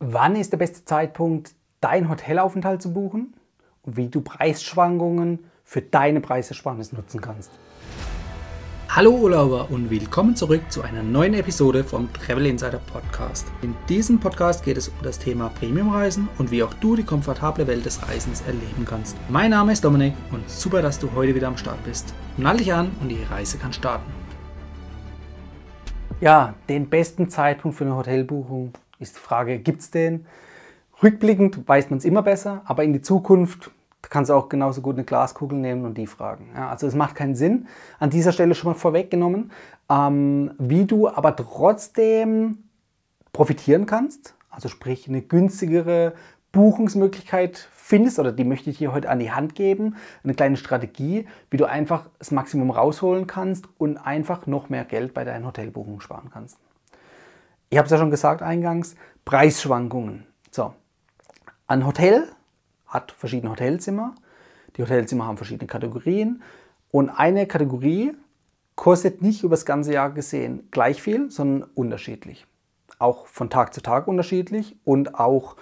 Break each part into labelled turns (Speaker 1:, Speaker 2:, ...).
Speaker 1: Wann ist der beste Zeitpunkt, dein Hotelaufenthalt zu buchen und wie du Preisschwankungen für deine Preisersparnis nutzen kannst?
Speaker 2: Hallo Urlauber und willkommen zurück zu einer neuen Episode vom Travel Insider Podcast. In diesem Podcast geht es um das Thema Premiumreisen und wie auch du die komfortable Welt des Reisens erleben kannst. Mein Name ist Dominik und super, dass du heute wieder am Start bist. Nall dich an und die Reise kann starten.
Speaker 1: Ja, den besten Zeitpunkt für eine Hotelbuchung ist die Frage, gibt es den? Rückblickend weiß man es immer besser, aber in die Zukunft kannst du auch genauso gut eine Glaskugel nehmen und die fragen. Ja, also es macht keinen Sinn. An dieser Stelle schon mal vorweggenommen, ähm, wie du aber trotzdem profitieren kannst, also sprich eine günstigere Buchungsmöglichkeit findest, oder die möchte ich dir heute an die Hand geben, eine kleine Strategie, wie du einfach das Maximum rausholen kannst und einfach noch mehr Geld bei deinen Hotelbuchungen sparen kannst. Ich habe es ja schon gesagt eingangs, Preisschwankungen. So, ein Hotel hat verschiedene Hotelzimmer. Die Hotelzimmer haben verschiedene Kategorien und eine Kategorie kostet nicht über das ganze Jahr gesehen gleich viel, sondern unterschiedlich. Auch von Tag zu Tag unterschiedlich und auch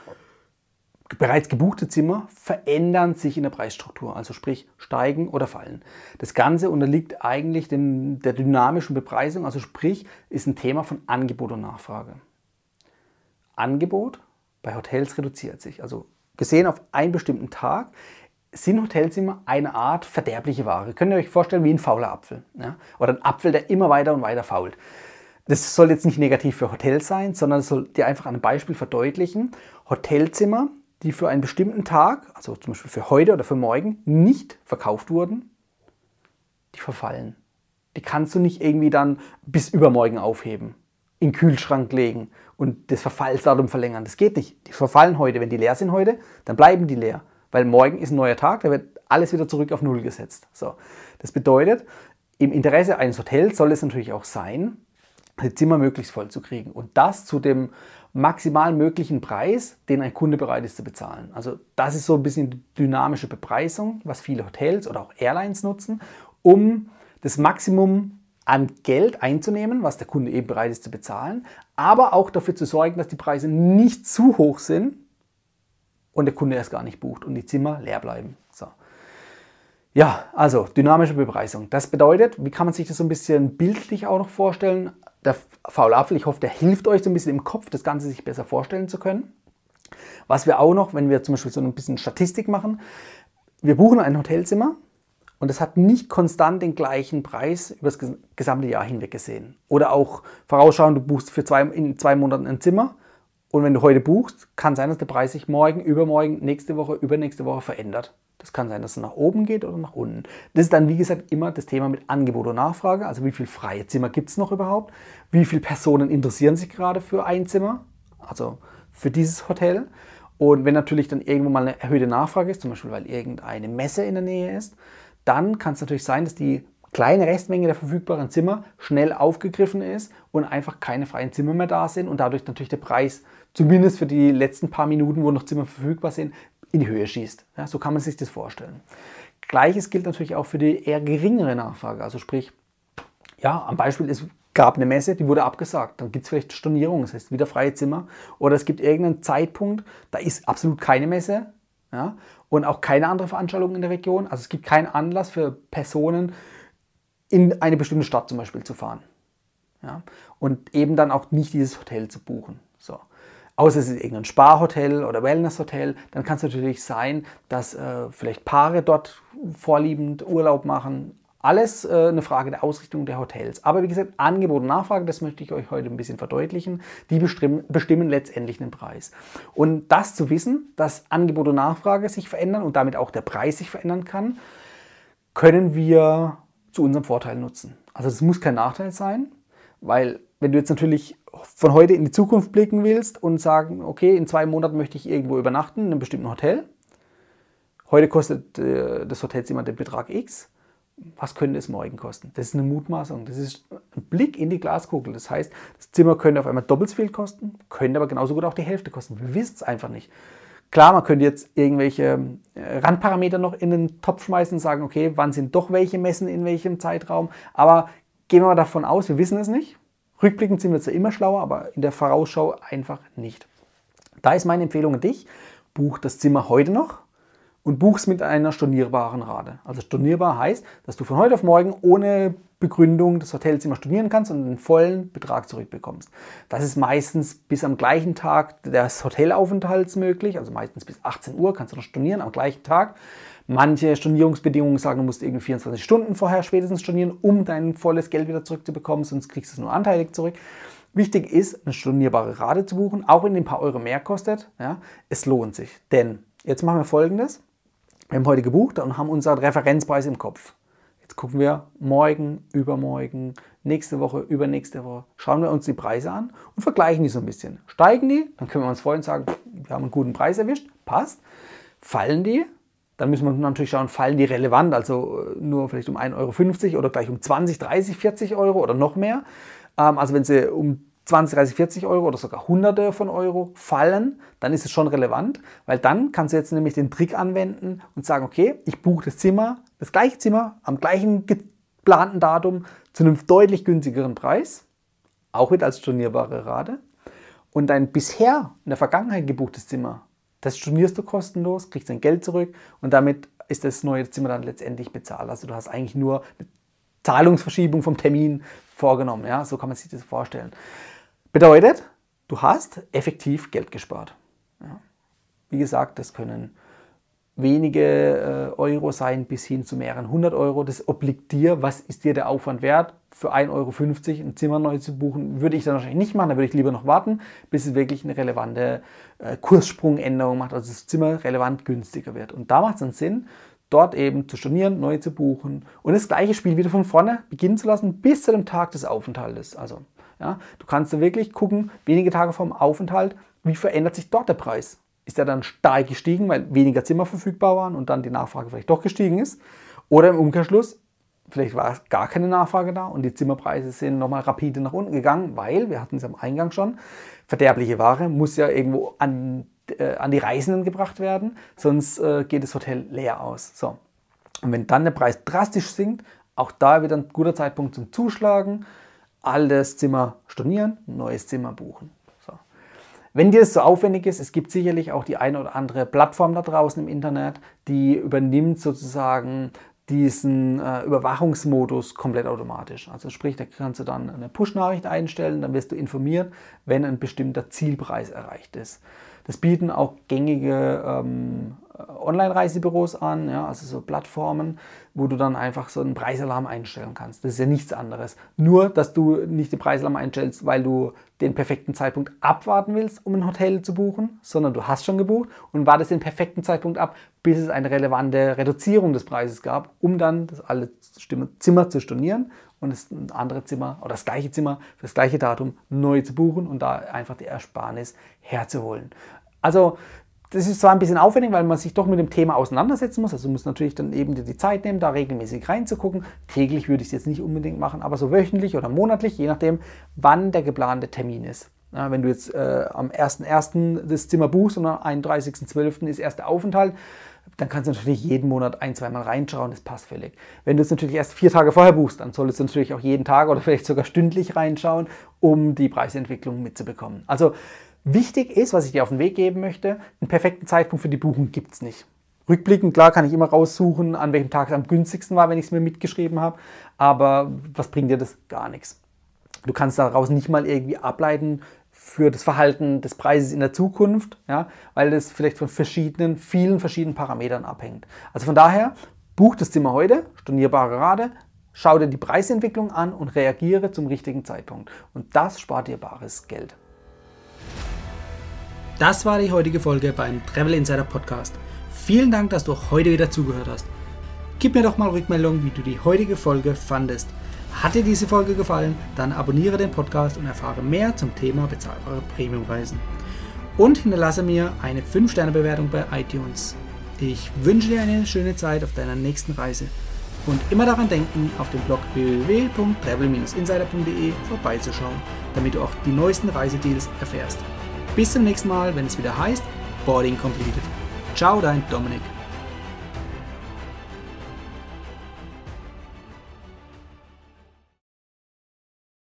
Speaker 1: bereits gebuchte Zimmer verändern sich in der Preisstruktur, also sprich steigen oder fallen. Das Ganze unterliegt eigentlich dem, der dynamischen Bepreisung, also sprich ist ein Thema von Angebot und Nachfrage. Angebot bei Hotels reduziert sich, also gesehen auf einen bestimmten Tag sind Hotelzimmer eine Art verderbliche Ware. Könnt ihr euch vorstellen wie ein fauler Apfel ja? oder ein Apfel, der immer weiter und weiter fault. Das soll jetzt nicht negativ für Hotels sein, sondern es soll dir einfach einem Beispiel verdeutlichen. Hotelzimmer die für einen bestimmten Tag, also zum Beispiel für heute oder für morgen, nicht verkauft wurden, die verfallen. Die kannst du nicht irgendwie dann bis übermorgen aufheben, in den Kühlschrank legen und das Verfallsdatum verlängern. Das geht nicht. Die verfallen heute. Wenn die leer sind heute, dann bleiben die leer. Weil morgen ist ein neuer Tag, da wird alles wieder zurück auf Null gesetzt. So. Das bedeutet, im Interesse eines Hotels soll es natürlich auch sein, die Zimmer möglichst voll zu kriegen. Und das zu dem maximal möglichen Preis, den ein Kunde bereit ist zu bezahlen. Also das ist so ein bisschen dynamische Bepreisung, was viele Hotels oder auch Airlines nutzen, um das Maximum an Geld einzunehmen, was der Kunde eben bereit ist zu bezahlen, aber auch dafür zu sorgen, dass die Preise nicht zu hoch sind und der Kunde erst gar nicht bucht und die Zimmer leer bleiben. So. Ja, also dynamische Bepreisung. Das bedeutet, wie kann man sich das so ein bisschen bildlich auch noch vorstellen? Der faule Apfel, ich hoffe, der hilft euch so ein bisschen im Kopf, das Ganze sich besser vorstellen zu können. Was wir auch noch, wenn wir zum Beispiel so ein bisschen Statistik machen, wir buchen ein Hotelzimmer und es hat nicht konstant den gleichen Preis über das gesamte Jahr hinweg gesehen. Oder auch vorausschauen, du buchst für zwei, in zwei Monaten ein Zimmer und wenn du heute buchst, kann sein, dass der Preis sich morgen, übermorgen, nächste Woche, übernächste Woche verändert. Das kann sein, dass es nach oben geht oder nach unten. Das ist dann, wie gesagt, immer das Thema mit Angebot und Nachfrage. Also wie viele freie Zimmer gibt es noch überhaupt? Wie viele Personen interessieren sich gerade für ein Zimmer? Also für dieses Hotel. Und wenn natürlich dann irgendwo mal eine erhöhte Nachfrage ist, zum Beispiel weil irgendeine Messe in der Nähe ist, dann kann es natürlich sein, dass die kleine Restmenge der verfügbaren Zimmer schnell aufgegriffen ist und einfach keine freien Zimmer mehr da sind und dadurch natürlich der Preis zumindest für die letzten paar Minuten, wo noch Zimmer verfügbar sind, in die Höhe schießt. Ja, so kann man sich das vorstellen. Gleiches gilt natürlich auch für die eher geringere Nachfrage. Also sprich, ja, am Beispiel, es gab eine Messe, die wurde abgesagt. Dann gibt es vielleicht Stornierungen, das heißt wieder freie Zimmer. Oder es gibt irgendeinen Zeitpunkt, da ist absolut keine Messe ja, und auch keine andere Veranstaltung in der Region. Also es gibt keinen Anlass für Personen, in eine bestimmte Stadt zum Beispiel zu fahren. Ja, und eben dann auch nicht dieses Hotel zu buchen. Außer es ist irgendein Sparhotel oder Wellnesshotel, dann kann es natürlich sein, dass äh, vielleicht Paare dort vorliebend Urlaub machen. Alles äh, eine Frage der Ausrichtung der Hotels. Aber wie gesagt, Angebot und Nachfrage, das möchte ich euch heute ein bisschen verdeutlichen, die bestimmen, bestimmen letztendlich den Preis. Und das zu wissen, dass Angebot und Nachfrage sich verändern und damit auch der Preis sich verändern kann, können wir zu unserem Vorteil nutzen. Also das muss kein Nachteil sein, weil wenn du jetzt natürlich von heute in die Zukunft blicken willst und sagen, okay, in zwei Monaten möchte ich irgendwo übernachten, in einem bestimmten Hotel. Heute kostet äh, das Hotelzimmer den Betrag X. Was könnte es morgen kosten? Das ist eine Mutmaßung. Das ist ein Blick in die Glaskugel. Das heißt, das Zimmer könnte auf einmal doppelt so viel kosten, könnte aber genauso gut auch die Hälfte kosten. Wir wissen es einfach nicht. Klar, man könnte jetzt irgendwelche äh, Randparameter noch in den Topf schmeißen und sagen, okay, wann sind doch welche Messen in welchem Zeitraum. Aber gehen wir mal davon aus, wir wissen es nicht. Rückblickend sind wir zwar immer schlauer, aber in der Vorausschau einfach nicht. Da ist meine Empfehlung an dich, buch das Zimmer heute noch und buch's mit einer stornierbaren Rate. Also stornierbar heißt, dass du von heute auf morgen ohne Begründung das Hotelzimmer stornieren kannst und den vollen Betrag zurückbekommst. Das ist meistens bis am gleichen Tag des Hotelaufenthalts möglich, also meistens bis 18 Uhr kannst du noch stornieren am gleichen Tag. Manche Stornierungsbedingungen sagen, du musst irgendwie 24 Stunden vorher spätestens stornieren, um dein volles Geld wieder zurückzubekommen, sonst kriegst du es nur anteilig zurück. Wichtig ist, eine stornierbare Rate zu buchen, auch wenn die ein paar Euro mehr kostet. Ja, es lohnt sich. Denn jetzt machen wir folgendes. Wir haben heute gebucht und haben unseren Referenzpreis im Kopf. Gucken wir morgen, übermorgen, nächste Woche, übernächste Woche. Schauen wir uns die Preise an und vergleichen die so ein bisschen. Steigen die, dann können wir uns vorhin sagen, wir haben einen guten Preis erwischt, passt. Fallen die, dann müssen wir natürlich schauen, fallen die relevant, also äh, nur vielleicht um 1,50 Euro oder gleich um 20, 30, 40 Euro oder noch mehr. Ähm, also wenn sie um 20, 30, 40 Euro oder sogar Hunderte von Euro fallen, dann ist es schon relevant, weil dann kannst du jetzt nämlich den Trick anwenden und sagen, okay, ich buche das Zimmer, das gleiche Zimmer am gleichen geplanten Datum zu einem deutlich günstigeren Preis, auch wieder als stornierbare Rate. Und dein bisher in der Vergangenheit gebuchtes Zimmer, das stornierst du kostenlos, kriegst dein Geld zurück und damit ist das neue Zimmer dann letztendlich bezahlt. Also du hast eigentlich nur eine Zahlungsverschiebung vom Termin vorgenommen. Ja? So kann man sich das vorstellen. Bedeutet, du hast effektiv Geld gespart. Ja. Wie gesagt, das können wenige äh, Euro sein bis hin zu mehreren hundert Euro. Das obliegt dir. Was ist dir der Aufwand wert? Für 1,50 Euro ein Zimmer neu zu buchen, würde ich dann wahrscheinlich nicht machen. Da würde ich lieber noch warten, bis es wirklich eine relevante äh, Kurssprungänderung macht, also das Zimmer relevant günstiger wird. Und da macht es dann Sinn, dort eben zu stornieren, neu zu buchen und das gleiche Spiel wieder von vorne beginnen zu lassen bis zu dem Tag des Aufenthaltes. Also ja, du kannst wirklich gucken, wenige Tage vor dem Aufenthalt, wie verändert sich dort der Preis? Ist der dann stark gestiegen, weil weniger Zimmer verfügbar waren und dann die Nachfrage vielleicht doch gestiegen ist? Oder im Umkehrschluss, vielleicht war gar keine Nachfrage da und die Zimmerpreise sind nochmal rapide nach unten gegangen, weil, wir hatten es am Eingang schon, verderbliche Ware muss ja irgendwo an, äh, an die Reisenden gebracht werden, sonst äh, geht das Hotel leer aus. So. Und wenn dann der Preis drastisch sinkt, auch da wieder ein guter Zeitpunkt zum Zuschlagen altes Zimmer stornieren, neues Zimmer buchen. So. Wenn dir das so aufwendig ist, es gibt sicherlich auch die eine oder andere Plattform da draußen im Internet, die übernimmt sozusagen diesen äh, Überwachungsmodus komplett automatisch. Also sprich, da kannst du dann eine Push-Nachricht einstellen, dann wirst du informiert, wenn ein bestimmter Zielpreis erreicht ist. Das bieten auch gängige ähm, Online-Reisebüros an, ja, also so Plattformen, wo du dann einfach so einen Preisalarm einstellen kannst. Das ist ja nichts anderes. Nur, dass du nicht den Preisalarm einstellst, weil du den perfekten Zeitpunkt abwarten willst, um ein Hotel zu buchen, sondern du hast schon gebucht und wartest den perfekten Zeitpunkt ab, bis es eine relevante Reduzierung des Preises gab, um dann das alle Zimmer zu stornieren und das andere Zimmer oder das gleiche Zimmer für das gleiche Datum neu zu buchen und da einfach die Ersparnis herzuholen. Also das ist zwar ein bisschen aufwendig, weil man sich doch mit dem Thema auseinandersetzen muss. Also muss natürlich dann eben die Zeit nehmen, da regelmäßig reinzugucken. Täglich würde ich es jetzt nicht unbedingt machen, aber so wöchentlich oder monatlich, je nachdem, wann der geplante Termin ist. Ja, wenn du jetzt äh, am 1.1. das Zimmer buchst und am 31.12. ist erster Aufenthalt, dann kannst du natürlich jeden Monat ein, zweimal reinschauen, das passt völlig. Wenn du es natürlich erst vier Tage vorher buchst, dann solltest du natürlich auch jeden Tag oder vielleicht sogar stündlich reinschauen, um die Preisentwicklung mitzubekommen. Also Wichtig ist, was ich dir auf den Weg geben möchte, einen perfekten Zeitpunkt für die Buchung gibt es nicht. Rückblickend, klar, kann ich immer raussuchen, an welchem Tag es am günstigsten war, wenn ich es mir mitgeschrieben habe. Aber was bringt dir das? Gar nichts. Du kannst daraus nicht mal irgendwie ableiten für das Verhalten des Preises in der Zukunft, ja, weil das vielleicht von verschiedenen, vielen verschiedenen Parametern abhängt. Also von daher, buch das Zimmer heute, stornierbare Rate, schau dir die Preisentwicklung an und reagiere zum richtigen Zeitpunkt. Und das spart dir bares Geld.
Speaker 2: Das war die heutige Folge beim Travel Insider Podcast. Vielen Dank, dass du heute wieder zugehört hast. Gib mir doch mal Rückmeldung, wie du die heutige Folge fandest. Hat dir diese Folge gefallen, dann abonniere den Podcast und erfahre mehr zum Thema bezahlbare Premiumreisen. Und hinterlasse mir eine 5-Sterne-Bewertung bei iTunes. Ich wünsche dir eine schöne Zeit auf deiner nächsten Reise. Und immer daran denken, auf dem Blog www.travel-insider.de vorbeizuschauen, damit du auch die neuesten Reisedeals erfährst. Bis zum nächsten Mal, wenn es wieder heißt Boarding Completed. Ciao, dein Dominik.